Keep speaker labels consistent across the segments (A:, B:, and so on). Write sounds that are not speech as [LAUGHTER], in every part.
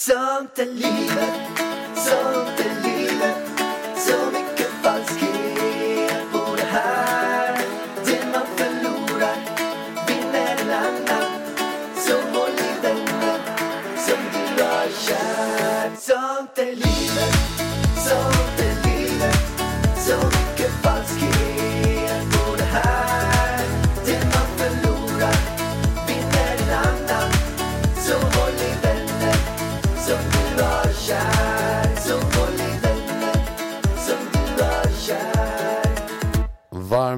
A: Sånt är livet, sånt är livet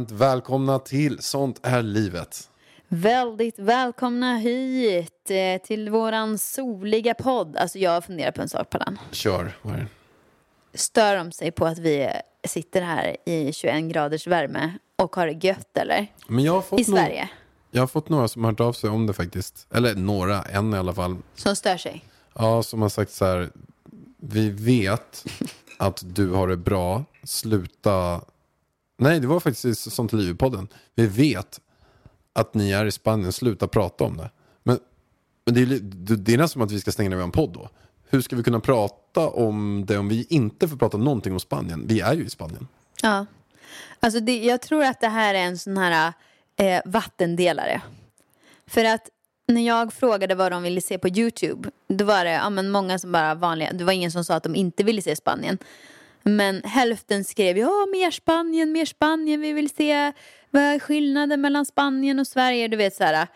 B: Varmt välkomna till Sånt är livet.
C: Väldigt välkomna hit eh, till våran soliga podd. Alltså jag funderar på en sak på den.
B: Kör. Vad är det?
C: Stör de sig på att vi sitter här i 21 graders värme och har det gött eller?
B: Men jag har, fått
C: I Sverige.
B: jag har fått några som har hört av sig om det faktiskt. Eller några, en i alla fall.
C: Som stör sig.
B: Ja, som har sagt så här. Vi vet att du har det bra. Sluta. Nej, det var faktiskt i Sånt liv podden. Vi vet att ni är i Spanien. Sluta prata om det. Men, men det, är, det är nästan som att vi ska stänga ner vår podd då. Hur ska vi kunna prata om det om vi inte får prata någonting om Spanien? Vi är ju i Spanien.
C: Ja. Alltså det, jag tror att det här är en sån här eh, vattendelare. För att när jag frågade vad de ville se på YouTube, då var det ja, men många som bara vanliga, det var ingen som sa att de inte ville se Spanien. Men hälften skrev ja, mer Spanien, mer Spanien, vi vill se vad är skillnaden mellan Spanien och Sverige, du vet så här.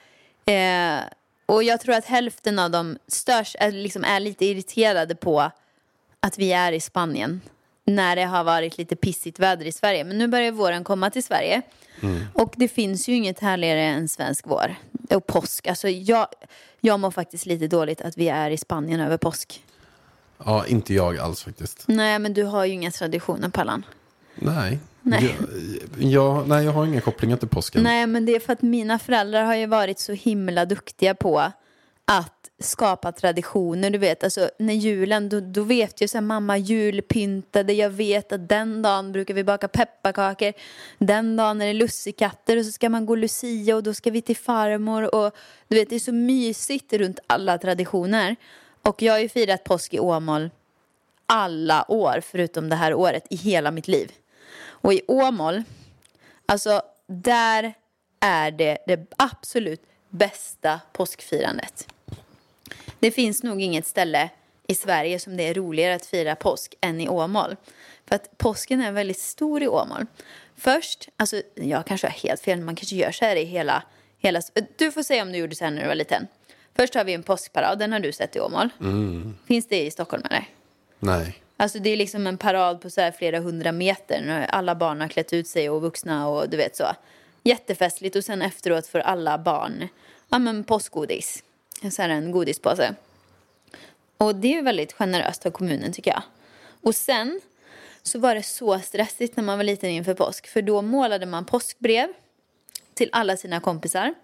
C: Eh, och jag tror att hälften av dem störs, är, liksom, är lite irriterade på att vi är i Spanien när det har varit lite pissigt väder i Sverige. Men nu börjar våren komma till Sverige. Och det finns ju inget härligare än svensk vår. Och påsk. Alltså jag, jag mår faktiskt lite dåligt att vi är i Spanien över påsk.
B: Ja, inte jag alls faktiskt.
C: Nej, men du har ju inga traditioner Pallan.
B: Nej.
C: Nej.
B: Jag, jag, nej, jag har inga kopplingar till påsken.
C: Nej, men det är för att mina föräldrar har ju varit så himla duktiga på att skapa traditioner. Du vet, alltså när julen, då, då vet jag så här, mamma julpyntade. Jag vet att den dagen brukar vi baka pepparkakor. Den dagen är det lussekatter och så ska man gå lucia och då ska vi till farmor. Och du vet, det är så mysigt runt alla traditioner. Och jag har ju firat påsk i Åmål alla år förutom det här året i hela mitt liv. Och i Åmål, alltså där är det det absolut bästa påskfirandet. Det finns nog inget ställe i Sverige som det är roligare att fira påsk än i Åmål. För att påsken är väldigt stor i Åmål. Först, alltså jag kanske har helt fel, man kanske gör så här i hela, hela... Du får säga om du gjorde så här när du var liten. Först har vi en påskparad, den har du sett i Åmål. Finns det i Stockholm eller?
B: Nej.
C: Alltså det är liksom en parad på så flera hundra meter när alla barn har klätt ut sig och vuxna och du vet så. Jättefestligt och sen efteråt får alla barn ja, men påskgodis. Så här en godispåse. Och det är väldigt generöst av kommunen tycker jag. Och sen så var det så stressigt när man var liten inför påsk. För då målade man påskbrev till alla sina kompisar.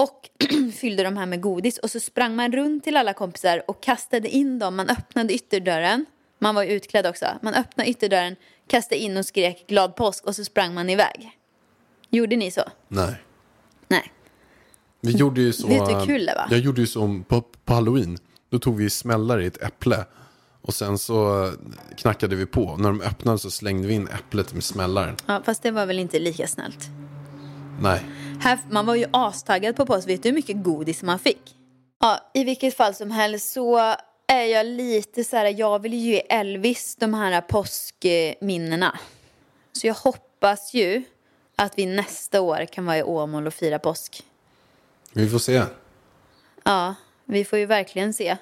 C: Och [CLEARS THROAT] fyllde de här med godis och så sprang man runt till alla kompisar och kastade in dem. Man öppnade ytterdörren. Man var ju utklädd också. Man öppnade ytterdörren, kastade in och skrek glad påsk och så sprang man iväg. Gjorde ni så?
B: Nej.
C: Nej.
B: Vi gjorde ju [LAUGHS] så.
C: Du hur kul det var?
B: Jag gjorde ju så på, på halloween. Då tog vi smällare i ett äpple. Och sen så knackade vi på. När de öppnade så slängde vi in äpplet med smällaren.
C: Ja, fast det var väl inte lika snällt.
B: Nej.
C: Här, man var ju astaggad på påsk. Vet du hur mycket godis man fick? Ja, i vilket fall som helst så är jag lite så här, jag vill ju ge Elvis de här påskminnena. Så jag hoppas ju att vi nästa år kan vara i Åmål och fira påsk.
B: Vi får se.
C: Ja, vi får ju verkligen se.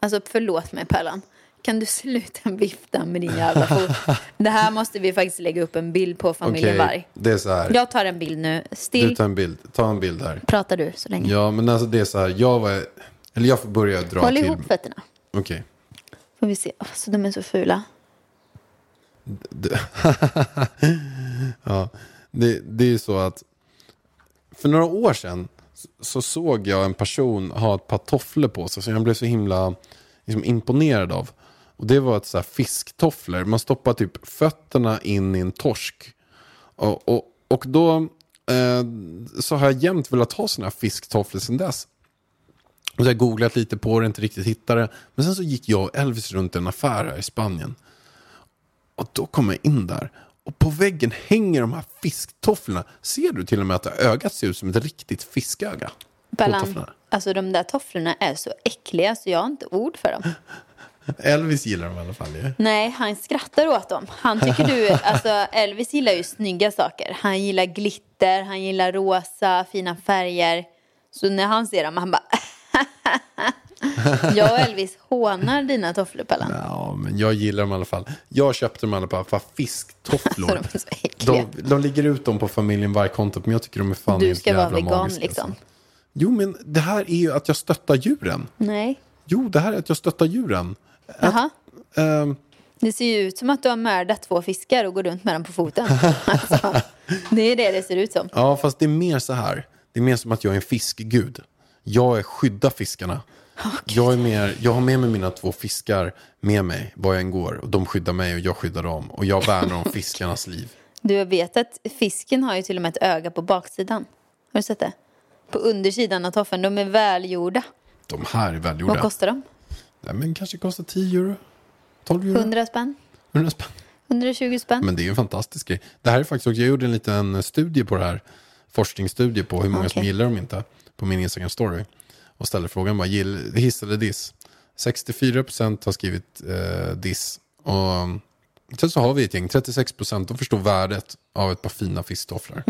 C: Alltså förlåt mig Pärlan. Kan du sluta vifta med din jävla fot? Det här måste vi faktiskt lägga upp en bild på familjen
B: Okej,
C: Varg.
B: det är så här.
C: Jag tar en bild nu.
B: Du
C: Still,
B: tar en bild. Ta en bild här.
C: pratar du så länge.
B: Ja, men alltså det är så här. Jag var... Eller jag får börja dra
C: Håll
B: till...
C: ihop fötterna.
B: Okej.
C: Får vi se. Åh, så de är så fula. [LAUGHS]
B: Ja, det, det är ju så att för några år sedan så såg jag en person ha ett par tofflor på sig som jag blev så himla liksom, imponerad av. Och det var ett så här fisktofflor. Man stoppar typ fötterna in i en torsk. Och, och, och då eh, så har jag jämt velat ha sådana här fisktofflor sedan dess. Och så har jag googlat lite på det, inte riktigt hittade det. Men sen så gick jag och Elvis runt i en affär här i Spanien. Och då kom jag in där. Och på väggen hänger de här fisktofflorna. Ser du till och med att ögat ser ut som ett riktigt fisköga?
C: Ballan, alltså de där tofflorna är så äckliga så jag har inte ord för dem. [LAUGHS]
B: Elvis gillar dem i alla fall ju.
C: Nej, han skrattar åt dem. Han tycker du, [LAUGHS] alltså Elvis gillar ju snygga saker. Han gillar glitter, han gillar rosa, fina färger. Så när han ser dem, han bara [LAUGHS] Jag och Elvis hånar dina tofflor Pallan.
B: Ja, men jag gillar dem i alla fall. Jag köpte dem i alla fall för fisktofflor. [LAUGHS]
C: De är så äckliga.
B: de, de ligger ut dem på familjen Varg-kontot, men jag tycker de är fan
C: Du ska vara vegan,
B: magiska,
C: liksom.
B: alltså. Jo, men det här är ju att jag stöttar djuren.
C: Nej,
B: Jo, det här är att jag stöttar djuren.
C: Jaha.
B: Ehm,
C: Det ser ju ut som att du har mördat två fiskar och går runt med dem på foten. [LAUGHS] Alltså, det är det det ser ut som.
B: ja, fast det är mer så här. Det är mer som att jag är en fiskgud. Jag är skydda fiskarna. jag, är mer, jag har med mig mina två fiskar med mig var jag än går. Och de skyddar mig och jag skyddar dem. Och jag värnar om [LAUGHS] fiskarnas liv.
C: Du vet att fisken har ju till och med ett öga på baksidan. Har du sett det? På undersidan av toffeln. De är välgjorda.
B: De här är välgjorda.
C: Vad kostar de?
B: Nej, men kanske kostar 10 euro. 12 euro.
C: 100 spänn?
B: 100 spänn.
C: 120 spänn?
B: Men det är ju en fantastisk grej. Det här är faktiskt också, jag gjorde en liten studie på det här. Forskningsstudie på hur många som
C: Okej.
B: gillar dem inte. På min Instagram story. Och ställde frågan bara, gill, hiss eller diss? 64% har skrivit eh, diss. Och um, sen så har vi ett gäng, 36% de förstår värdet av ett par fina fisktofflor.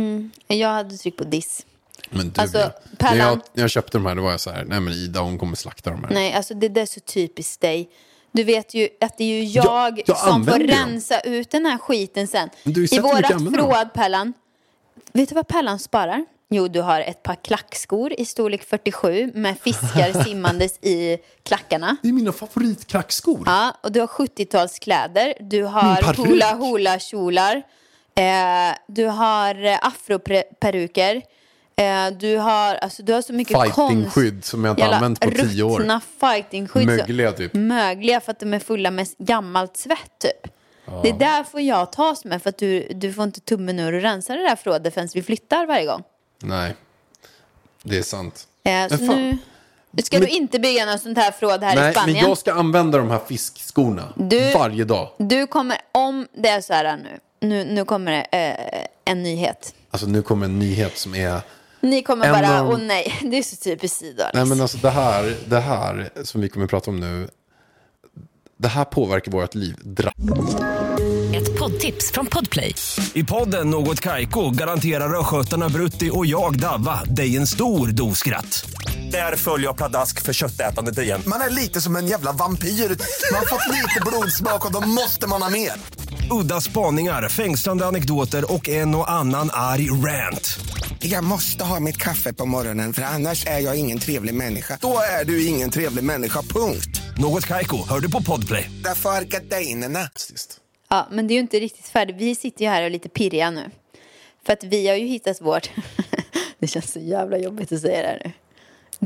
C: Jag hade tryckt på diss.
B: Men du,
C: Alltså,
B: när, jag, när jag köpte de här, då var jag så här, nej men Ida hon kommer slakta de här.
C: Nej, alltså det där är så typiskt dig. Du vet ju att det är ju jag,
B: Jag- jag
C: som får
B: dem.
C: rensa ut den här skiten sen.
B: Du
C: I vårat förråd, Pellan. Vet du vad Pellan sparar? Jo, du har ett par klackskor i storlek 47 med fiskar [LAUGHS] simmandes i klackarna.
B: Det är mina favoritklackskor.
C: Ja, och du har 70-talskläder. Du har
B: peruk.
C: hula hula kjolar. Eh, du har afroperuker. Eh, du har, alltså, du har så mycket konst.
B: Fightingskydd som jag inte
C: Jävla
B: använt på 10 år.
C: ruttna fightingskydd.
B: Mögliga typ.
C: Mögliga för att de är fulla med gammalt svett typ. Det där får jag tas med för att du, du får inte tummen ur och rensa det där förrådet förrän vi flyttar varje gång.
B: Nej, det är sant.
C: Eh, så nu ska
B: Men-
C: du inte bygga något sånt här förråd här i
B: Nej, men
C: Spanien.
B: jag ska använda de här fiskskorna
C: Du-
B: varje dag.
C: Du kommer, om det är så här nu, nu, nu kommer det eh, en nyhet.
B: Alltså nu kommer en nyhet som är...
C: Ni kommer
B: En
C: bara, åh nej, [LAUGHS] det är så typiskt Sida.
B: Nej men alltså det här, det här som vi kommer att prata om nu. Det här påverkar vårt liv. Dra-
D: Ett poddtips från Podplay.
E: I podden Något Kaiko garanterar östgötarna Brutti och jag, Davva, dig en stor dos skratt. Där följer jag pladask för köttätandet igen.
F: Man är lite som en jävla vampyr. Man har fått lite blodsmak och då måste man ha mer.
E: Udda spaningar, fängslande anekdoter och en och annan arg rant.
F: Jag måste ha mitt kaffe på morgonen för annars är jag ingen trevlig människa. Då är du ingen trevlig människa, punkt.
E: Något Kaiko, hör du på Podplay.
F: Därför är gardinerna.
C: Ja, men det är ju inte riktigt färdigt. Vi sitter ju här och är lite pirriga nu. För att vi har ju hittat vårt, [LAUGHS] det känns så jävla jobbigt att säga det här nu.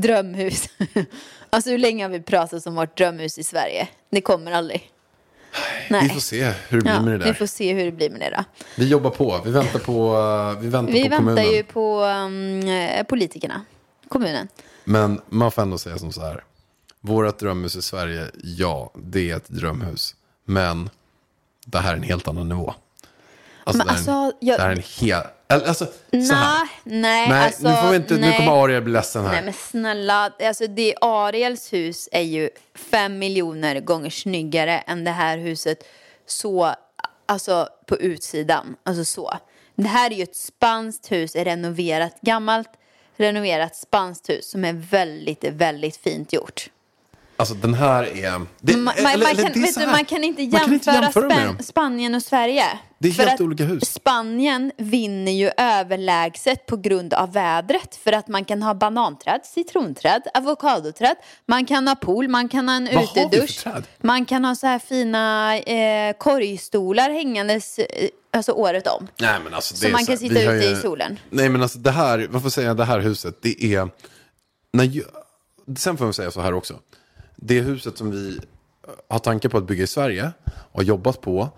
C: Drömhus. [LAUGHS] Alltså hur länge har vi pratat om vårt drömhus i Sverige? Det kommer aldrig. Nej.
B: Vi får se hur det blir
C: Ja,
B: med det där.
C: vi får se hur det blir med det då.
B: Vi jobbar på. Vi väntar på, uh, vi väntar
C: Vi
B: på
C: väntar
B: kommunen.
C: ju på um, eh, politikerna, kommunen.
B: Men man får ändå säga som så här. Vårat drömhus i Sverige, ja, det är ett drömhus. Men det här är en helt annan nivå. Alltså,
C: Men
B: det, här
C: alltså, jag-
B: det här är en helt... Alltså.
C: Nej, nej,
B: Nej,
C: alltså,
B: nu, får vi inte, nu
C: nej.
B: kommer Ariel bli ledsen här.
C: Nej men snälla, alltså det Ariels hus är ju fem miljoner gånger snyggare än det här huset så, alltså på utsidan, alltså så. Det här är ju ett spanskt hus, renoverat, gammalt renoverat spanskt hus som är väldigt, väldigt fint gjort.
B: Alltså den här är... Det,
C: Man,
B: eller-
C: man,
B: eller
C: kan, du, man kan inte
B: Man kan inte
C: jämföra,
B: jämföra
C: Span-. Spanien och Sverige.
B: Det är helt olika hus.
C: Spanien vinner ju överlägset på grund av vädret. För att man kan ha bananträd, citronträd, avokadoträd. Man kan ha pool, man kan ha en
B: Vad
C: utedusch. Man kan ha så här fina eh, korgstolar hängandes eh, alltså året om.
B: Nej, men alltså, det
C: Så man
B: så
C: kan sitta ute
B: ju-
C: i solen.
B: Nej men alltså det här, man får säga det här huset, det är... När jag, sen får man säga så här också. Det huset som vi har tankar på att bygga i Sverige och har jobbat på,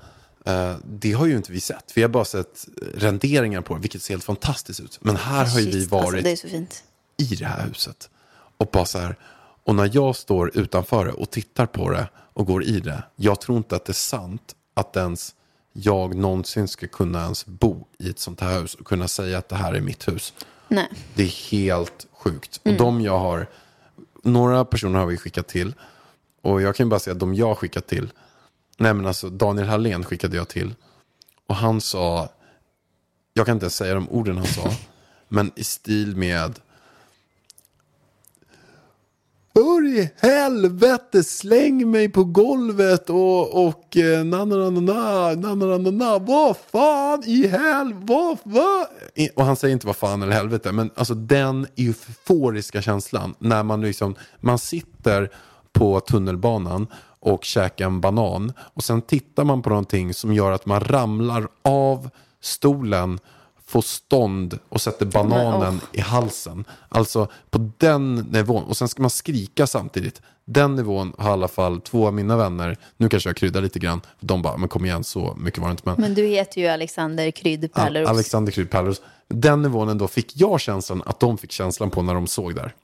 B: eh, det har ju inte vi sett. Vi har bara sett renderingar på det, vilket ser helt fantastiskt ut. Men här har ju vi
C: Shit,
B: varit
C: Alltså, det
B: i det här huset. Och bara så här, Och när jag står utanför det och tittar på det och går i det, jag tror inte att det är sant att ens jag någonsin ska kunna ens bo i ett sånt här hus och kunna säga att det här är mitt hus.
C: Nej.
B: Det är helt sjukt. Och de jag har, några personer har vi skickat till. Och jag kan ju bara säga att de jag har skickat till, nej men alltså Daniel Hallén skickade jag till. Och han sa, jag kan inte ens säga de orden han sa, men i stil med Bör i helvete släng mig på golvet och, och eh, nananana, nananana, vad fan i helvete, vad, vad? Och han säger inte vad fan eller helvete, men alltså den euforiska känslan när man liksom, man sitter på tunnelbanan och käkar en banan och sen tittar man på någonting som gör att man ramlar av stolen får stånd och sätter bananen i halsen. Alltså på den nivån. Och sen ska man skrika samtidigt. Den nivån har i alla fall två av mina vänner, nu kanske jag kryddar lite grann, de bara, men kom igen, så mycket var det inte. Men,
C: Men du heter ju Alexander Krydd Pärleros.
B: Alexander Krydd Pärleros. Den nivån ändå fick jag känslan att de fick känslan på när de såg där.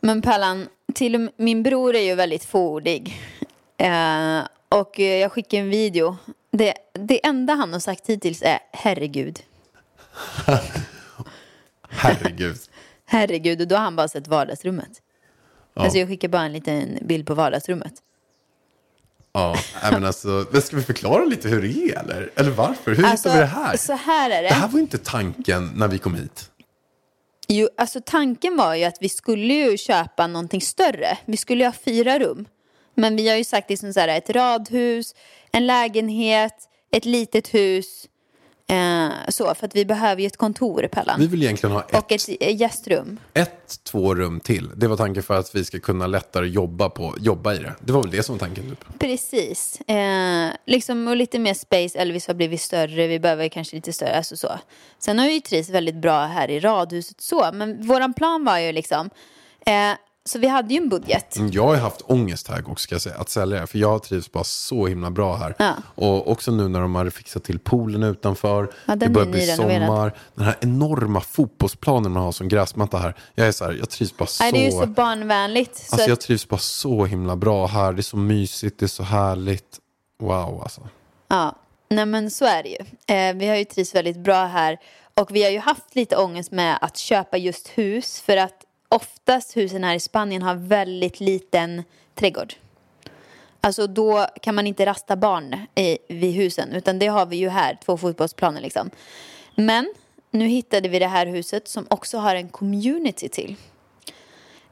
C: Men Pallan, till min bror är ju väldigt fåordig. Eh, och jag skickade en video. Det, det enda han har sagt hittills är herregud. [LAUGHS]
B: Herregud.
C: Herregud, och då har han bara sett vardagsrummet. Alltså jag skickar bara en liten bild på vardagsrummet.
B: ja, men alltså, men ska vi förklara lite hur det är eller? Eller varför? Hur
C: Alltså,
B: hittar vi det här?
C: så här är det.
B: Det här var ju inte tanken när vi kom hit.
C: Jo, alltså tanken var ju att vi skulle ju köpa någonting större. Vi skulle ju ha fyra rum. Men vi har ju sagt liksom så här, ett radhus, en lägenhet, ett litet hus. Eh, så, för att vi behöver ju ett kontor, Pellan.
B: Vi vill egentligen ha ett
C: Och ett eh, gästrum.
B: ett, två rum till. Det var tanken för att vi ska kunna lättare jobba, på, jobba i det. Det var väl det som var tanken. Typ.
C: Precis. Eh, liksom, och lite mer space. Elvis har blivit större. Vi behöver kanske lite större. Alltså så. Sen har vi ju trivts väldigt bra här i radhuset. så. Men våran plan var ju liksom. Eh, så vi hade ju en budget.
B: Mm, Jag har haft ångest här också, ska jag säga, att sälja det. För jag trivs bara så himla bra här.
C: Ja.
B: Och också nu när de har fixat till poolen utanför.
C: Ja,
B: det börjar bli sommar. Den här enorma fotbollsplanen man har som gräsmatta här. Jag är så här, jag trivs bara så.
C: Nej, det är ju så barnvänligt. Så
B: Alltså jag trivs bara så himla bra här. Det är så mysigt, det är så härligt. Wow alltså.
C: ja. Nej men så är det ju. Eh, vi har ju trivts väldigt bra här. Och vi har ju haft lite ångest med att köpa just hus. För att oftast husen här i Spanien har väldigt liten trädgård. Alltså då kan man inte rasta barn i, vid husen. Utan det har vi ju här, två fotbollsplaner liksom. Men nu hittade vi det här huset som också har en community till.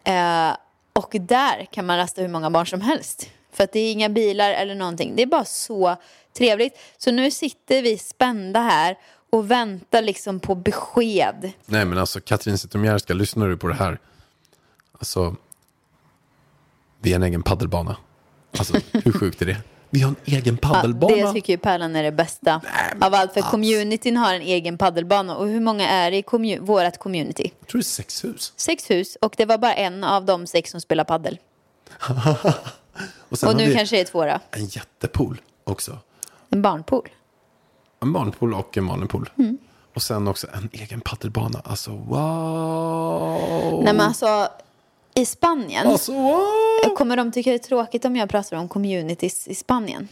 C: Eh, och där kan man rasta hur många barn som helst. För att det är inga bilar eller någonting. Det är bara så trevligt. Så nu sitter vi spända här och väntar liksom på besked.
B: Nej men alltså Katrin Zytomierska, lyssnar du på det här? Alltså, vi har en egen paddelbana. Alltså hur sjukt är det? Vi har en egen
C: Ja,
B: paddelbana.
C: det tycker ju Pärlan är det bästa av allt. För communityn har en egen paddelbana. Och hur många är det i commu- vårat community?
B: Jag tror det är sex hus.
C: Sex hus och det var bara en av de sex som spelar paddel. [LAUGHS]
B: Och,
C: Och nu kanske det är två då.
B: en jättepool också.
C: En barnpool.
B: En barnpool och en vanlig pool.
C: Mm.
B: Och sen också en egen paddelbana. Alltså wow.
C: Nej men alltså i Spanien.
B: Alltså wow.
C: Kommer de tycka det är tråkigt om jag pratar om communities i Spanien?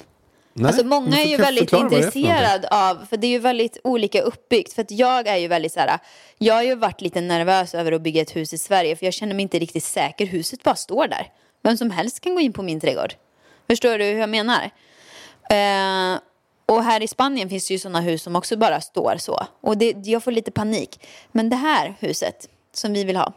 B: Nej,
C: Alltså många är ju väldigt intresserade av, för det är ju väldigt olika uppbyggt. För att jag är ju väldigt så här, jag har ju varit lite nervös över att bygga ett hus i Sverige för jag känner mig inte riktigt säker. Huset bara står där. Vem som helst kan gå in på min trädgård. Förstår du hur jag menar? Eh, och här i Spanien finns det ju sådana hus som också bara står så. Och det, jag får lite panik. Men det här huset som vi vill ha,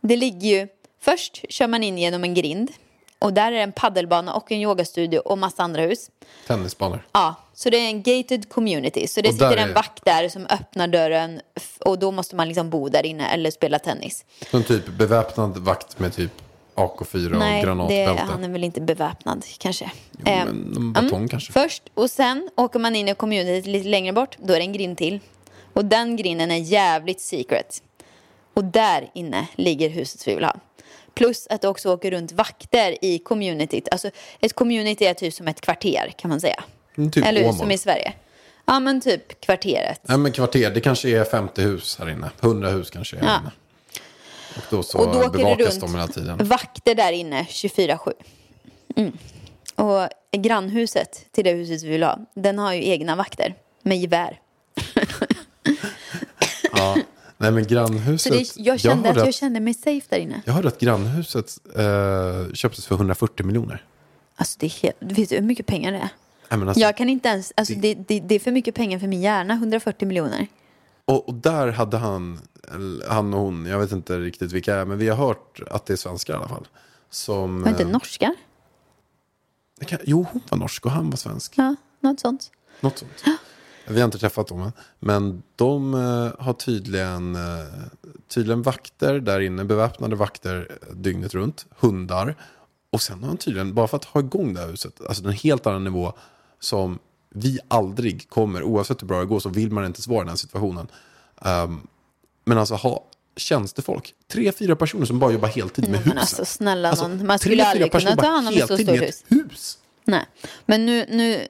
C: det ligger ju... Först kör man in genom en grind. Och där är det en paddelbana och en yogastudio och massa andra hus.
B: Tennisbanor.
C: Ja, så det är en gated community. Så det
B: Och
C: sitter en
B: är-
C: vakt där som öppnar dörren och då måste man liksom bo där inne eller spela tennis.
B: Som typ beväpnad vakt med typ AK4 och
C: Nej, det,
B: granatbälte.
C: han är väl inte beväpnad kanske.
B: Jo,
C: Ehm,
B: men en batong kanske.
C: Först och sen åker man in i community lite längre bort. Då är det en grind till. Och den grinden är jävligt secret. Och där inne ligger huset vi vill ha. Plus att det också åker runt vakter i communityt. Alltså ett community är typ som ett kvarter kan man säga.
B: Mm, typ
C: Eller hur? Som i Sverige. Ja men typ kvarteret.
B: Nej men kvarter, det kanske är 50 hus här inne. 100 hus kanske är här
C: Ja.
B: inne. Och då så
C: Och då det
B: bevakas
C: runt
B: de hela tiden.
C: vakter där inne 24-7. Mm. Och grannhuset till det huset vi vill ha, den har ju egna vakter med gevär.
B: Ja. [LAUGHS] Nej men grannhuset.
C: det, jag kände
B: hörde
C: att jag kände mig safe där inne.
B: jag hörde att grannhuset eh, köptes för 140 miljoner.
C: Alltså det är helt, vet du hur mycket pengar det är?
B: Nej, men alltså,
C: Jag kan inte ens, alltså det, det, det är för mycket pengar för min hjärna, 140 miljoner.
B: och, och där hade han, han och hon, jag vet inte riktigt vilka är, men vi har hört att det är svenskar i alla fall. Som,
C: Var inte
B: eh,
C: norskar?
B: kan, jo, hon var norsk och han var svensk.
C: Ja, något sånt.
B: Något sånt. Vi har inte träffat dem än. Men de eh, har tydligen, eh, tydligen vakter där inne, beväpnade vakter eh, dygnet runt, hundar. Och sen har han tydligen, bara för att ha igång det här huset, alltså en helt annan nivå som vi aldrig kommer, oavsett hur bra det går så vill man inte ens vara i den här situationen. Ehm, men alltså ha tjänstefolk, tre, fyra personer som bara jobbar heltid med
C: Nej,
B: huset.
C: alltså snälla
B: Alltså,
C: någon, man skulle aldrig kunna ta hand om ett så stort
B: med
C: hus.
B: hus.
C: Nej, men nu, nu,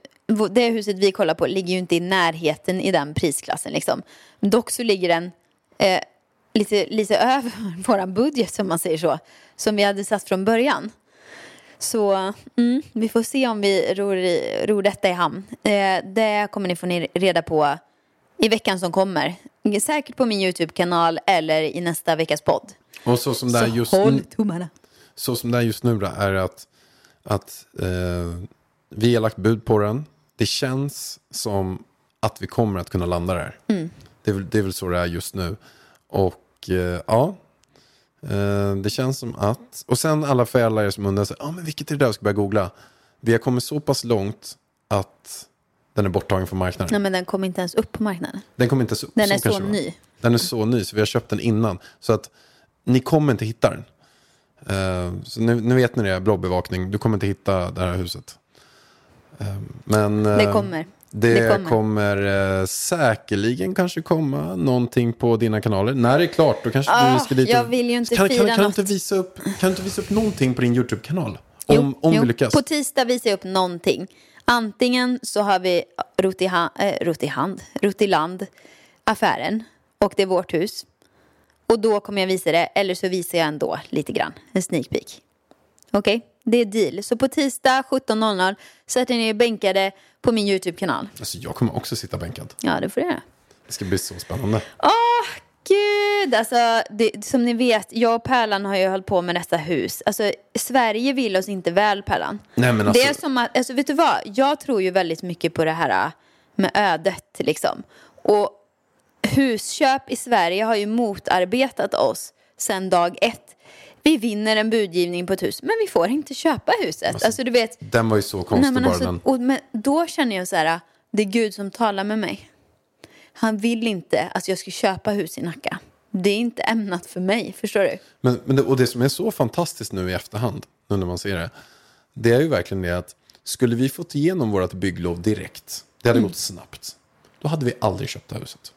C: det huset vi kollar på ligger ju inte i närheten i den prisklassen liksom. Dock så ligger den eh, lite, lite [LAUGHS] över vår budget som man säger så. Som vi hade satt från början. Så mm, vi får se om vi ror, i- ror detta i hamn. Eh, det kommer ni få reda på i veckan som kommer. Säkert på min YouTube-kanal eller i nästa veckas podd.
B: Och så som det är just nu, så som det är just nu då, är att, att eh, vi har lagt bud på den. Det känns som att vi kommer att kunna landa där.
C: Mm.
B: Det, är det är väl så det är just nu. Och eh, ja, eh, det känns som att... Och sen alla för alla er som undrar, sig, ah, men vilket är det där jag ska börja googla? Vi har kommit så pass långt att den är borttagen från marknaden.
C: Nej men den kommer inte ens upp på marknaden.
B: Den kommer inte så,
C: Den är så
B: var.
C: ny.
B: Den är så ny, så vi har köpt den innan. Så att ni kommer inte hitta den. Eh, så nu, nu vet ni det, blobbevakning. Du kommer inte hitta det här huset. Eh, men
C: Det kommer.
B: Det,
C: Det
B: kommer,
C: kommer.
B: eh, säkerligen kanske komma någonting på dina kanaler. När det är klart, då kanske
C: Ah,
B: du ska dit.
C: jag vill ju inte
B: kan,
C: fira
B: kan, kan, du
C: något.
B: inte visa upp, kan du inte visa upp någonting på din YouTube-kanal? Om, om vi lyckas.
C: På tisdag visar jag upp någonting. Antingen så har vi Rutiha, eh, Rutihand, Rutiland, affären och det är vårt hus. Och då kommer jag visa det, eller så visar jag ändå lite grann, en sneak peek. Okej, det är deal. Så på tisdag 17.00 sätter ni er bänkade på min YouTube-kanal.
B: Alltså, jag kommer också sitta bänkad.
C: Ja, det får du göra.
B: Det ska bli så spännande.
C: Åh, gud! Alltså, det, som ni vet, jag och Pärlan har ju hållit på med detta hus. Alltså, Sverige vill oss inte väl, Pärlan.
B: Nej, men alltså-
C: Det är som att, alltså, vet du vad? Jag tror ju väldigt mycket på det här äh, med ödet, liksom. Och husköp i Sverige har ju motarbetat oss sedan dag ett. Vi vinner en budgivning på ett hus, men vi får inte köpa huset. Alltså, du vet,
B: Den var ju så konstig
C: Nej, men
B: bara.
C: alltså, och, men då känner jag så här, det är Gud som talar med mig. Han vill inte att jag ska köpa hus i Nacka. Det är inte ämnat för mig, förstår du?
B: Men, men det, och det som är så fantastiskt nu i efterhand, nu när man ser det, det är ju verkligen det att skulle vi fått igenom vårt bygglov direkt, det
C: Mm.
B: hade gått snabbt, då hade vi aldrig köpt det här huset.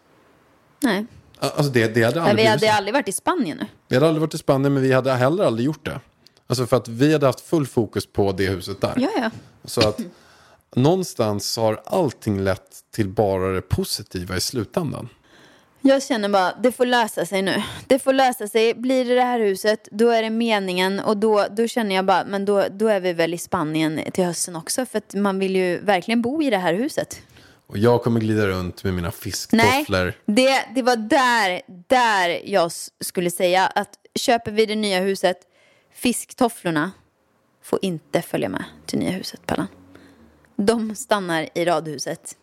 C: Nej.
B: Alltså det, det hade aldrig
C: vi hade aldrig varit i Spanien nu.
B: Vi hade aldrig varit i Spanien, men vi hade heller aldrig gjort det. Alltså för att vi hade haft full fokus på det huset där.
C: Ja, ja.
B: Så att [LAUGHS] någonstans har allting lett till bara det positiva i slutändan.
C: Jag känner bara, det får lösa sig nu. Det får lösa sig. Blir det det här huset, då är det meningen. Och då, då känner jag bara, men då, då är vi väl i Spanien till hösten också. För att man vill ju verkligen bo i det här huset.
B: Och jag kommer glida runt med mina
C: Nej,
B: fisktofflor.
C: det, det var där, där jag skulle säga att köper vi det nya huset, fisktofflorna får inte följa med till nya huset, Pallan. De stannar i radhuset.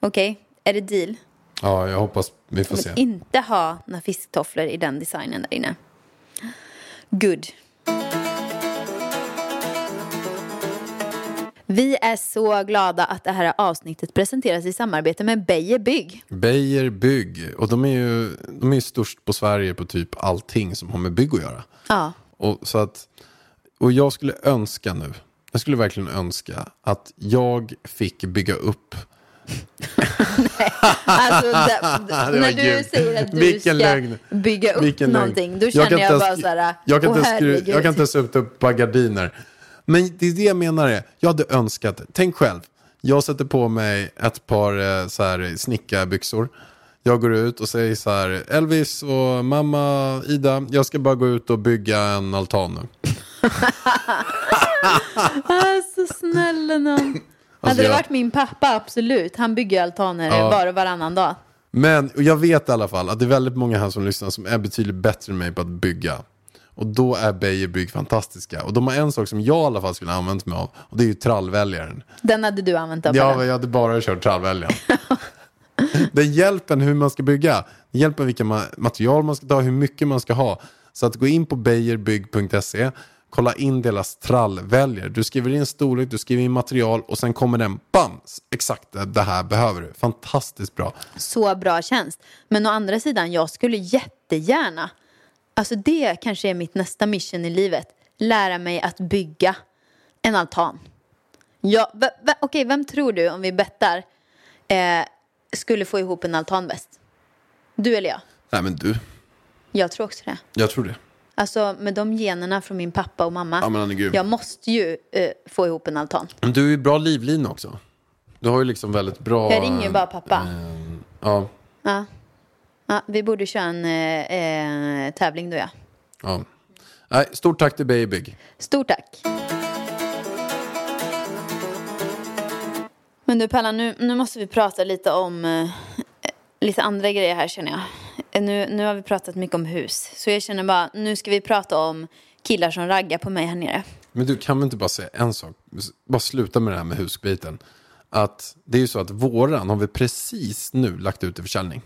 C: Okej, är det deal?
B: Ja, jag hoppas vi får se.
C: inte ha några fisktofflor i den designen där inne. Good. Vi är så glada att det här avsnittet presenteras i samarbete med Beijer Bygg.
B: Beijer Bygg. Och de är ju de är störst på Sverige på typ allting som har med bygg att göra.
C: Ja.
B: Och, så att, och jag skulle önska nu, jag skulle verkligen önska att jag fick bygga upp
C: Alltså, det, [LAUGHS]
B: var
C: när du
B: grymt.
C: säger att du
B: Vilken
C: ska
B: lögn.
C: bygga upp
B: Vilken lögn.
C: någonting, då
B: Jag
C: känner jag,
B: inte
C: bara så här,
B: jag kan, ens skru, jag kan inte ens sätta upp ett par gardiner. Men det är det jag menar är, jag hade önskat, tänk själv, jag sätter på mig ett par eh, så här snickarbyxor. Jag går ut och säger så här, Elvis och mamma Ida, jag ska bara gå ut och bygga en altan nu.
C: Ah, [LAUGHS] så snälla någon. Hade det
B: Alltså, jag-
C: varit min pappa, absolut. Han bygger altaner
B: Ja.
C: var och varannan dag.
B: Men och jag vet i alla fall att det är väldigt många här som lyssnar som är betydligt bättre än mig på att bygga. Och då är Beijer Bygg fantastiska. Och de har en sak som jag i alla fall skulle använt mig av. Och det är ju trallväljaren.
C: Den hade du använt av
B: Ja, jag hade bara kört trallväljaren. [LAUGHS] Den hjälper en hur man ska bygga. Den hjälper vilka ma- material man ska ta, hur mycket man ska ha. Så att gå in på beijerbygg.se, kolla in deras trallväljare. Du skriver in storlek, du skriver in material och sen kommer den, bam, exakt det här behöver du. Fantastiskt bra.
C: Så bra tjänst. Men å andra sidan, jag skulle jättegärna, alltså det kanske är mitt nästa mission i livet, lära mig att bygga en altan. Ja, v- v- Okej, vem tror du, om vi bettar, eh, skulle få ihop en altan bäst? Du eller jag?
B: Nej men du,
C: Jag tror också det.
B: jag tror det.
C: Alltså med de generna från min pappa och mamma.
B: Ja, men han är grym.
C: Jag måste ju eh, få ihop en altan.
B: Men du är ju bra livlina också. Du har ju liksom väldigt bra...
C: Jag ringer ju bara pappa.
B: Ja,
C: Ja. Ja, vi borde köra en eh, tävling då ja.
B: ja. Nej, stort tack till Beijer
C: Stort tack. Men du Pallan, nu, nu måste vi prata lite om eh, lite andra grejer här känner jag. Eh, Nu, nu har vi pratat mycket om hus. Så jag känner bara, nu ska vi prata om killar som raggar på mig här nere.
B: Men du kan väl inte bara säga en sak? Bara sluta med det här med husbiten. Att det är ju så att våran har vi precis nu lagt ut i försäljning.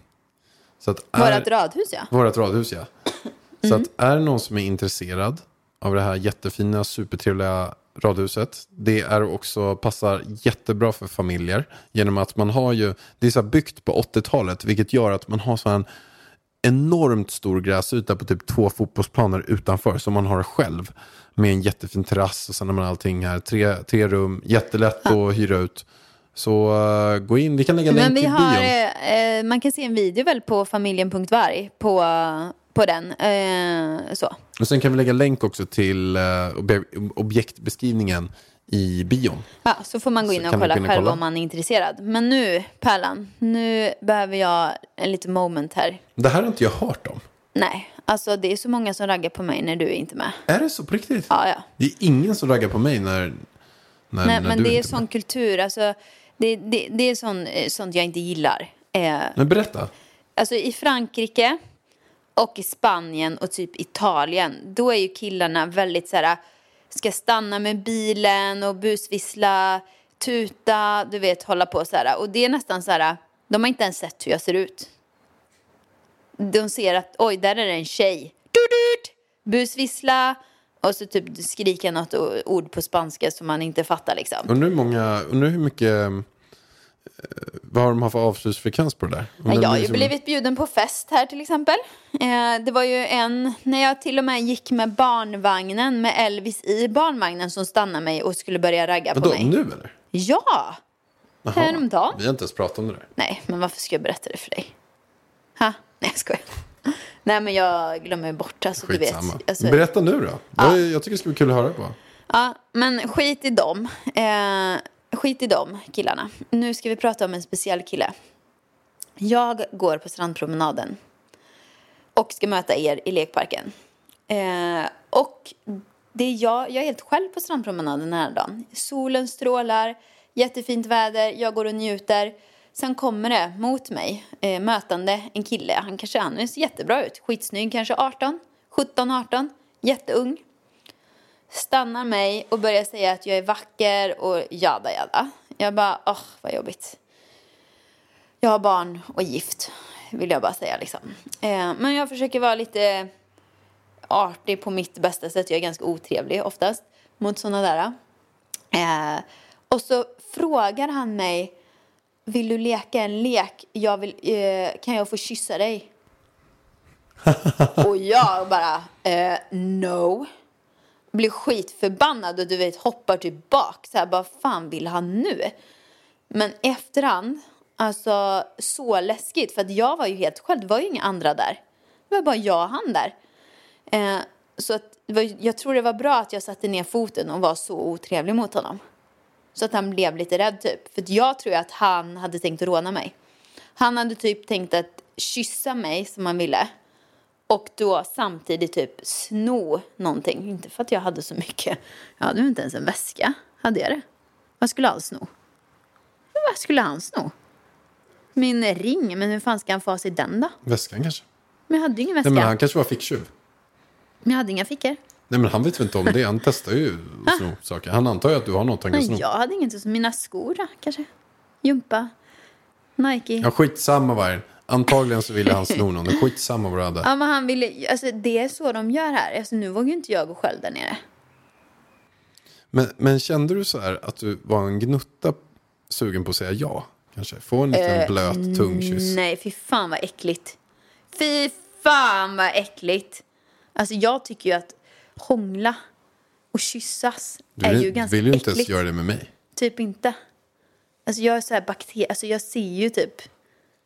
B: Så att är,
C: Vårat radhus ja.
B: Vårat radhus ja. Så att är det någon som är intresserad av det här jättefina, supertrevliga radhuset. Det är också, passar jättebra för familjer. Genom att man har ju, det är så byggt på 80-talet. Vilket gör att man har så en enormt stor gräsyta på typ två fotbollsplaner utanför. Som man har själv. Med en jättefin terrass och sen har man allting här. Tre, tre rum, jättelätt att hyra ut. Så eh, gå in, vi kan lägga länk
C: Men vi
B: i
C: har,
B: bion.
C: eh, eh, man kan se en video väl på familjen.varg på, på den. Eh, så.
B: Och sen kan vi lägga länk också till eh, obje- objektbeskrivningen i bion.
C: Ja, så får man gå in och
B: vi
C: kolla
B: och
C: själv
B: kolla.
C: om man är intresserad. Men nu, Pärlan, nu behöver jag en liten moment här.
B: Det här har inte jag hört om.
C: Nej, alltså det är så många som raggar på mig när du är inte med.
B: Är det så på riktigt?
C: Ja, ja.
B: Det är ingen som raggar på mig när, när,
C: Nej,
B: när
C: men
B: du
C: det är sån
B: med.
C: kultur, alltså det, det, det är sån, eh, sånt jag inte gillar. Eh,
B: Men berätta.
C: alltså i Frankrike och i Spanien och typ Italien, då är ju killarna väldigt så här, ska stanna med bilen och busvissla, tuta, du vet, hålla på så här. Och det är nästan så här, de har inte ens sett hur jag ser ut. De ser att, oj, där är det en tjej. Dudut! Busvissla. Och så typ skrika något ord på spanska som man inte fattar liksom.
B: Undrar hur, många, undrar hur mycket... eh, vad har de haft för avslutsfrekvens på det där? Den
C: jag har ju
B: liksom-
C: blivit bjuden på fest här till exempel. Eh, det var ju en, när jag till och med gick med barnvagnen med Elvis i barnvagnen som stannade mig och skulle börja ragga på
B: Vadå,
C: mig.
B: nu eller?
C: Ja! Häromdagen.
B: Vi har inte ens pratat om det där.
C: Nej, men varför ska jag berätta det för dig? Ha? Nej, jag skojar. [LAUGHS] Nej, men jag glömmer bort. Alltså, du vet.
B: Skitsamma.
C: Alltså,
B: Berätta nu då. Jag, jag tycker det ska bli kul att höra på.
C: Ja, men skit i dem. Eh, skit i dem killarna. Nu ska vi prata om en speciell kille. Jag går på strandpromenaden och ska möta er i lekparken. Eh, och det är jag, jag är helt själv på strandpromenaden den här dagen. Solen strålar, jättefint väder, jag går och njuter. Sen kommer det mot mig, eh, mötande, en kille. Han kanske han ser jättebra ut, skitsnygg, kanske 18, 17, 18, jätteung stannar mig och börjar säga att jag är vacker och jada jada. Jag bara, åh vad jobbigt. Jag har barn och gift, vill jag bara säga liksom. Eh, men jag försöker vara lite artig på mitt bästa sätt. Jag är ganska otrevlig oftast mot sådana där. Eh, och så frågar han mig, vill du leka en lek? Jag vill, eh, kan jag få kyssa dig? [LAUGHS] och jag bara, no blir skitförbannad och du vet hoppar tillbaka. Så här, bara fan vill han nu? Men efterhand, alltså så läskigt. För att jag var ju helt själv, det var ju inga andra där. Det var bara jag och han där. Eh, så att, jag tror det var bra att jag satte ner foten och var så otrevlig mot honom. Så att han blev lite rädd typ. För att jag tror att han hade tänkt råna mig. Han hade typ tänkt att kyssa mig som han ville och då samtidigt typ sno någonting. Inte för att jag hade så mycket. Jag hade inte ens en väska. Hade jag det? Vad skulle han sno? Vad skulle han sno? Min ring, men hur fan ska han få sig den då?
B: Väskan kanske?
C: Men jag hade ingen väska.
B: Nej, men han kanske var ficktjuv.
C: Men jag hade inga fickor.
B: Nej, men han vet väl inte om det. Han testar ju att sno saker. Han antar ju att du har något han kan sno.
C: jag hade inget. Mina skor då, kanske? Jumpa? Nike?
B: Ja, skitsamma vad. Antagligen så ville han sno någon. Skitsamma vad du hade.
C: Ja, men han ville, alltså det är så de gör här. Alltså, nu vågar ju inte jag gå själv där nere.
B: Men, men kände du så här att du var en gnutta sugen på att säga ja? Kanske få en liten blöt tungkyss.
C: Nej, fy fan vad äckligt. Fy fan vad äckligt. Alltså jag tycker ju att hångla och kyssas
B: Du
C: är ju ganska
B: vill ju inte ens
C: äckligt.
B: göra det med mig.
C: Typ inte. Alltså jag är så här bakter... Alltså jag ser ju typ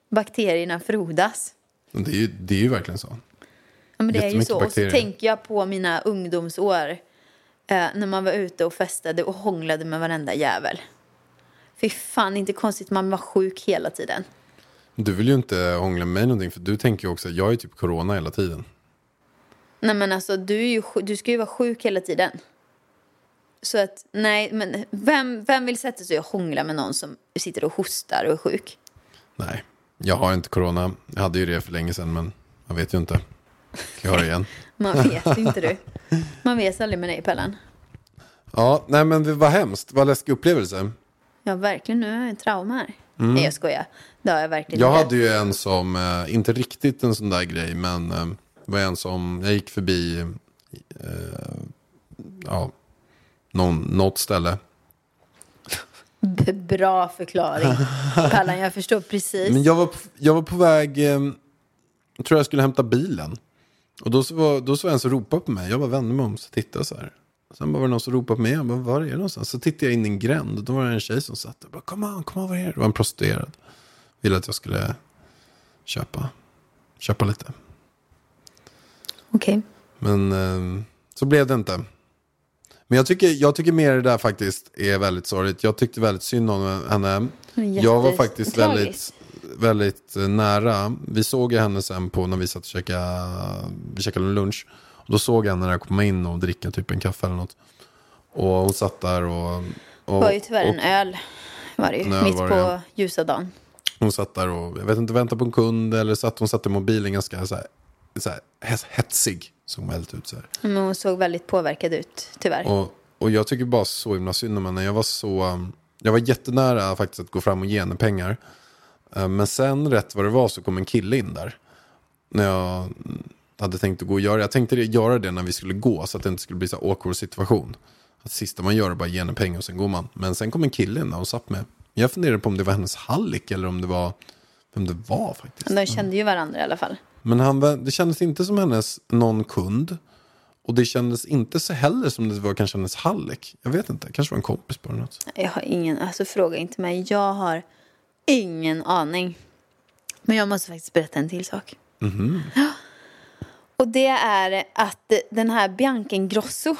C: bakterierna frodas.
B: Det är ju, det är ju verkligen så.
C: Ja, men det är ju så. Och så
B: bakterier.
C: tänker jag på mina ungdomsår. Eh, när man var ute och festade och hånglade med varenda jävel. Fy fan, inte konstigt man var sjuk hela tiden.
B: Du vill ju inte hångla med mig någonting för du tänker ju också att jag är typ corona hela tiden.
C: Nej men alltså du, är ju, du ska ju vara sjuk hela tiden. Så att nej, men vem, vem vill sätta sig och hångla med någon som sitter och hostar och är sjuk?
B: Nej, jag har inte corona. Jag hade ju det för länge sedan men jag vet ju inte. Jag ha det igen? [LAUGHS]
C: Man vet inte du. Man vet aldrig med dig Pellan.
B: Ja, nej men det var hemskt. Vad läskig upplevelse.
C: Ja verkligen, nu har jag en trauma här. Nej jag skojar. Det har jag verkligen
B: Mm. Jag hade ju en som, eh, inte riktigt en sån där grej, men eh, det var en som, jag gick förbi, eh, ja, någon, något ställe.
C: B- Bra förklaring. [LAUGHS] Pallan, jag förstår precis.
B: Men jag var, på- jag var på väg, eh, jag tror jag skulle hämta bilen. Och då så var, då så var en som ropade på mig. Jag bara vände mig om och tittade så här. Sen var det någon som ropade på mig. Jag bara, var är det någonstans? Så tittade jag in i en gränd. Och då var det en tjej som satt där. Kom on, kom on, vad är det? Det var en prostituerad. Ville att jag skulle köpa, köpa lite.
C: Okej.
B: Men eh, så blev det inte. Men jag tycker, jag tycker mer det där faktiskt är väldigt sorgligt. Jag tyckte väldigt synd om henne. Jag var faktiskt
C: tragiskt.
B: väldigt, väldigt eh, nära. Vi såg ju henne sen på när vi satt och käkade, vi käkade lunch. Och då såg jag henne där komma in och dricka typ en kaffe eller något. Och hon satt där och... och
C: var ju tyvärr
B: och
C: en öl. Var det ju.
B: Öl
C: Mitt på
B: det,
C: ljusa dagen.
B: Hon satt där och, jag vet inte, väntade på en kund eller satt, hon satt i mobilen ganska så här, så här, hetsig. Såg väldigt ut så här.
C: Men hon såg väldigt påverkad ut, tyvärr.
B: Och, och jag tycker bara så himla synd om henne. Jag var så, um, jag var jättenära faktiskt att gå fram och ge henne pengar. Eh, Men sen rätt vad det var så kom en kille in där. När jag mm, hade tänkt att gå och göra Jag tänkte det- göra det när vi skulle gå så att det inte skulle bli så awkward situation. Att sista man gör är bara ge henne pengar och sen går man. Men sen kom en kille in där och satt med. Jag funderade på om det var hennes hallick eller om det var vem det var faktiskt.
C: De kände ju varandra i alla fall.
B: Men han, det kändes inte som hennes någon kund. Och det kändes inte så heller som det var kanske hennes hallick. Jag vet inte, kanske var en kompis på något.
C: Jag har ingen, alltså fråga inte mig. Jag har ingen aning. Men jag måste faktiskt berätta en till sak. Ja. [GASPS] Och det är att den här Bianca Ingrosso,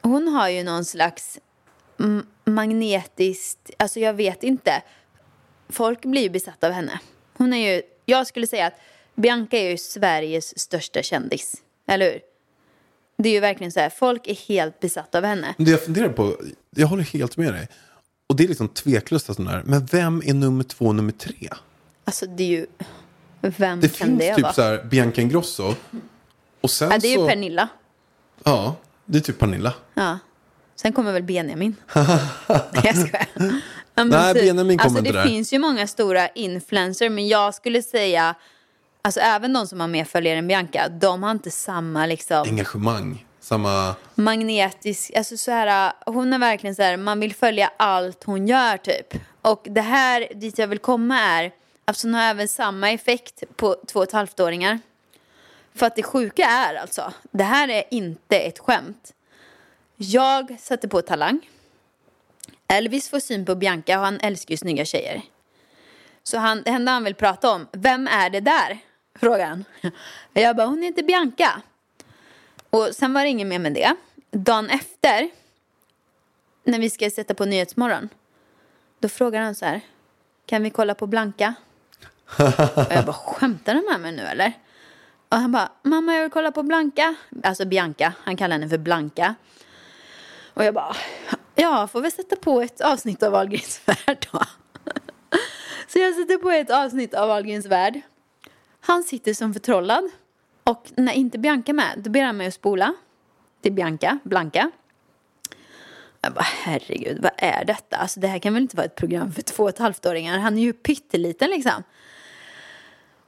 C: hon har ju någon slags magnetiskt, alltså jag vet inte. Folk blir ju besatta av henne. Hon är ju, jag skulle säga att Bianca är ju Sveriges största kändis. Eller hur? Det är ju verkligen så här, folk är helt besatta av henne.
B: Det jag funderar på, jag håller helt med dig. Och det är liksom tveklöst att sån där. Men vem är nummer två och nummer tre?
C: Alltså det är ju... Vem
B: Det
C: kan
B: finns
C: det
B: typ
C: vara?
B: så här Bianca Ingrosso. Och sen
C: Ja, det är ju
B: så...
C: Pernilla.
B: Ja, det är typ Pernilla.
C: Ja. Sen kommer väl Benjamin. [LAUGHS] jag skojar.
B: Nej,
C: typ,
B: Benjamin kommer
C: alltså,
B: inte
C: Det
B: där.
C: finns ju många stora influencers, men jag skulle säga... Alltså även de som har mer följare än Bianca, de har inte samma liksom
B: Engagemang. Samma...
C: magnetisk, alltså så här, hon är verkligen så här, man vill följa allt hon gör typ. Och det här dit jag vill komma är, att hon har även samma effekt på två och ett halvt-åringar. För att det sjuka är alltså, det här är inte ett skämt. Jag satte på Talang. Elvis får syn på Bianca och han älskar ju snygga tjejer. Så han, det enda han vill prata om, vem är det där? Frågade han. Jag bara, hon heter Bianca. Och sen var det inget mer med det. Dagen efter, när vi ska sätta på Nyhetsmorgon, då frågar han så här, kan vi kolla på Blanka? Och jag bara, skämtar de med mig nu eller? Och han bara, mamma jag vill kolla på Blanka. Alltså Bianca, han kallar henne för Blanka. Och jag bara, ja får vi sätta på ett avsnitt av Wahlgrens [LAUGHS] värld då. Så jag sätter på ett avsnitt av Wahlgrens värld. Han sitter som förtrollad. Och när inte Bianca är med, då ber han mig att spola till Bianca, Blanka. Jag bara, herregud, vad är detta? Alltså det här kan väl inte vara ett program för två och ett halvt-åringar? Han är ju pytteliten liksom.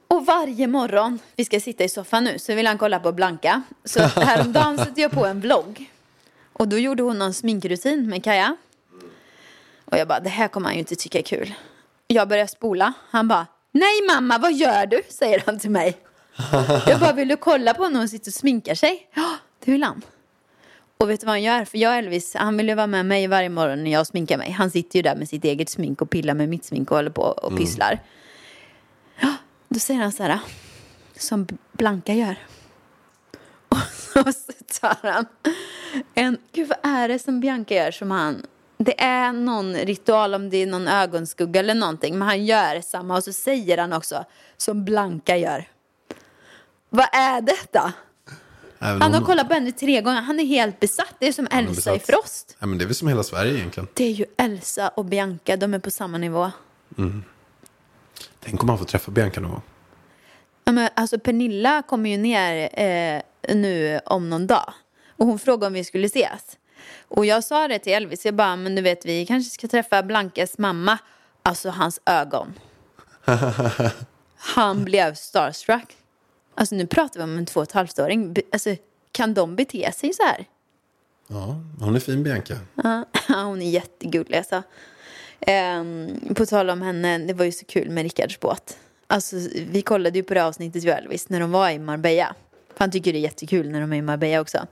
C: Och varje morgon, vi ska sitta i soffan nu, så vill han kolla på Blanka. Så häromdagen [LAUGHS] satte jag på en vlogg. Och då gjorde hon någon sminkrutin med Kaja. Och jag bara, det här kommer han ju inte tycka är kul. Jag börjar spola. Han bara, nej mamma, vad gör du? Säger han till mig. Jag bara, vill du kolla på när hon sitter och sminkar sig? Ja, det vill han. Och vet du vad han gör? För jag och Elvis, han vill ju vara med mig varje morgon när jag sminkar mig. Han sitter ju där med sitt eget smink och pillar med mitt smink och håller på och pysslar. Ja, då säger han så här, som Blanka gör. [LAUGHS] Och så tar han en, gud vad är det som Bianca gör som han, det är någon ritual om det är någon ögonskugga eller någonting, men han gör samma och så säger han också som Blanka gör. Vad är detta?
B: Även
C: Han har
B: om-
C: kollat på henne tre gånger, han är helt besatt, det är som Elsa i
B: besatt.
C: Frost.
B: Ja, men det är väl som hela Sverige egentligen.
C: Det är ju Elsa och Bianca, de är på samma nivå.
B: Tänk om man får träffa Bianca någon gång.
C: Ja, men alltså Pernilla kommer ju ner eh, nu om någon dag. Och hon frågade om vi skulle ses. Och jag sa det till Elvis, jag bara, men du vet vi kanske ska träffa Blankas mamma. Alltså hans ögon. Han blev starstruck. Alltså nu pratar vi om en två och ett halvt-åring. Alltså kan de bete sig så här?
B: Ja, hon är fin Bianca.
C: Ja, [LAUGHS] hon är jättegullig alltså. Ehm, på tal om henne, det var ju så kul med Rickards båt. Alltså, vi kollade ju på det avsnittet ju Elvis när de var i Marbella. För han tycker det är jättekul när de är i Marbella också.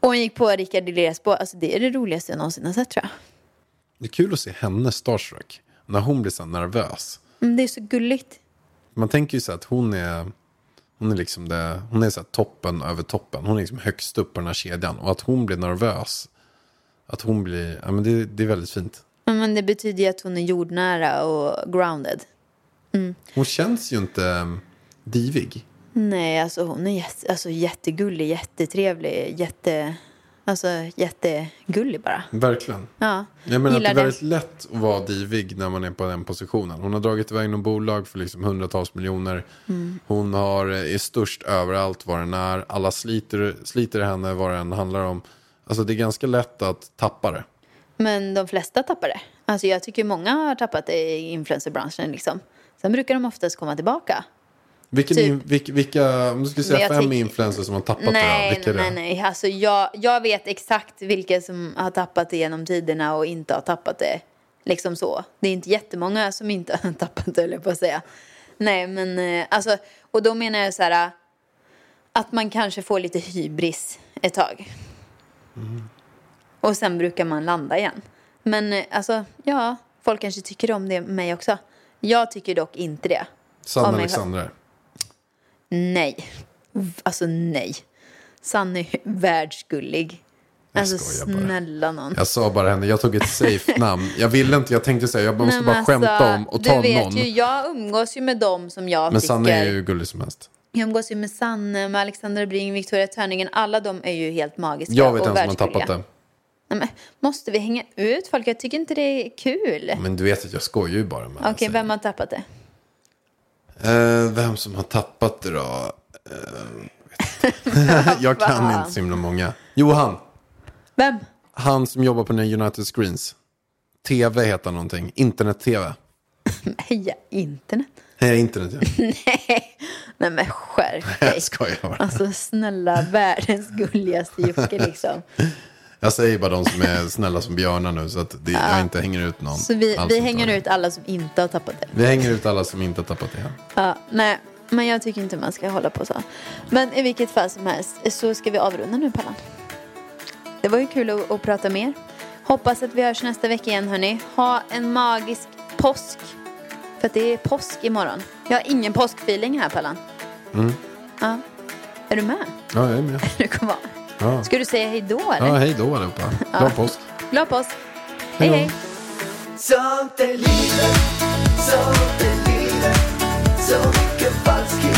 C: Och hon gick på Rickard Liljas båt. Alltså det är det roligaste jag någonsin har sett tror jag.
B: Det är kul att se henne starstruck. När hon blir så nervös.
C: Mm, det är så gulligt.
B: Man tänker ju så att hon är, hon är liksom det, hon är så toppen över toppen. Hon är liksom högst upp på den här kedjan. Och att hon blir nervös. Att hon blir, ja men det, det är väldigt fint.
C: Men det betyder ju att hon är jordnära och grounded.
B: Hon känns ju inte um, divig.
C: Nej, alltså hon är jätte, alltså, jättegullig, jättetrevlig, jätte... Alltså jättegullig bara.
B: Verkligen.
C: Ja,
B: Jag menar att det är väldigt lätt att vara divig när man är på den positionen. Hon har dragit iväg någon bolag för liksom hundratals miljoner.
C: Mm.
B: Hon har, är störst överallt vad den är. Alla sliter, sliter henne vad den handlar om. Alltså det är ganska lätt att tappa det.
C: Men de flesta tappar det. Alltså jag tycker många har tappat det i influencerbranschen liksom. Sen brukar de oftast komma tillbaka.
B: Vilken,
C: Typ.
B: in, vilka, vilka, om du skulle säga fem
C: tycker-
B: influencers som har tappat det
C: nej,
B: då? Vilka är
C: nej,
B: det?
C: nej. Alltså jag, jag vet exakt vilka som har tappat det genom tiderna och inte har tappat det. Liksom så. Det är inte jättemånga som inte [LAUGHS] har tappat det, jag på att säga. Nej, men eh, alltså, och då menar jag så här att man kanske får lite hybris ett tag. Och sen brukar man landa igen. Men eh, alltså, ja, folk kanske tycker om det med mig också. Jag tycker dock inte det.
B: Sanna Alexandra.
C: Nej. Alltså nej. Sanne är [LAUGHS] världsgullig.
B: Jag
C: Alltså snälla någon.
B: Jag sa bara henne, jag tog ett safe [LAUGHS] namn. Jag ville inte, jag tänkte säga, jag måste
C: Nej,
B: bara
C: men
B: skämta
C: alltså,
B: om och ta
C: Du vet
B: någon.
C: ju, jag umgås ju med dem som jag
B: Men
C: tycker.
B: Sanna är ju gullig som helst.
C: Jag umgås ju med Sanne, med Alexandra Bring, Victoria Törningen. Alla de är ju helt magiska
B: Jag vet
C: och
B: en som har tappat det.
C: Nej, men, måste vi hänga ut folk? Jag tycker inte det är kul.
B: Men du vet att jag skojar ju bara med
C: Okej, vem har tappat det?
B: Eh, vem som har tappat det då? Vet. [LAUGHS] jag kan inte så himla många. Johan,
C: Vem?
B: han som jobbar på United Screens. TV heter någonting. Internet-TV.
C: Heja internet.
B: Nej, internet ja. [LAUGHS]
C: Nej, nej men skärp dig.
B: Jag skojar bara.
C: Alltså snälla, världens gulligaste Jocke liksom.
B: Jag säger bara de som är snälla som björnar nu så att det, jag inte hänger ut någon.
C: Så vi, vi hänger ut alla som inte har tappat det.
B: Vi hänger ut alla som inte har tappat det.
C: Ja, nej, men jag tycker inte man ska hålla på så. Men i vilket fall som helst så ska vi avrunda nu Pallan. Det var ju kul att, att prata mer. Hoppas att vi hörs nästa vecka igen hörni. Ha en magisk påsk. För att det är påsk imorgon. Jag har ingen påskfeeling här Pallan.
B: Mm.
C: Ja. Är du med?
B: Ja, jag är med. [LAUGHS]
C: Du kommer vara.
B: Ja,
C: Ska du säga hej då eller?
B: ja hej då allihopa. Glad påsk.
C: Glad påsk. Hej
B: Hej
C: hej.
A: Sånt är livet, sånt är livet Så mycket falskhet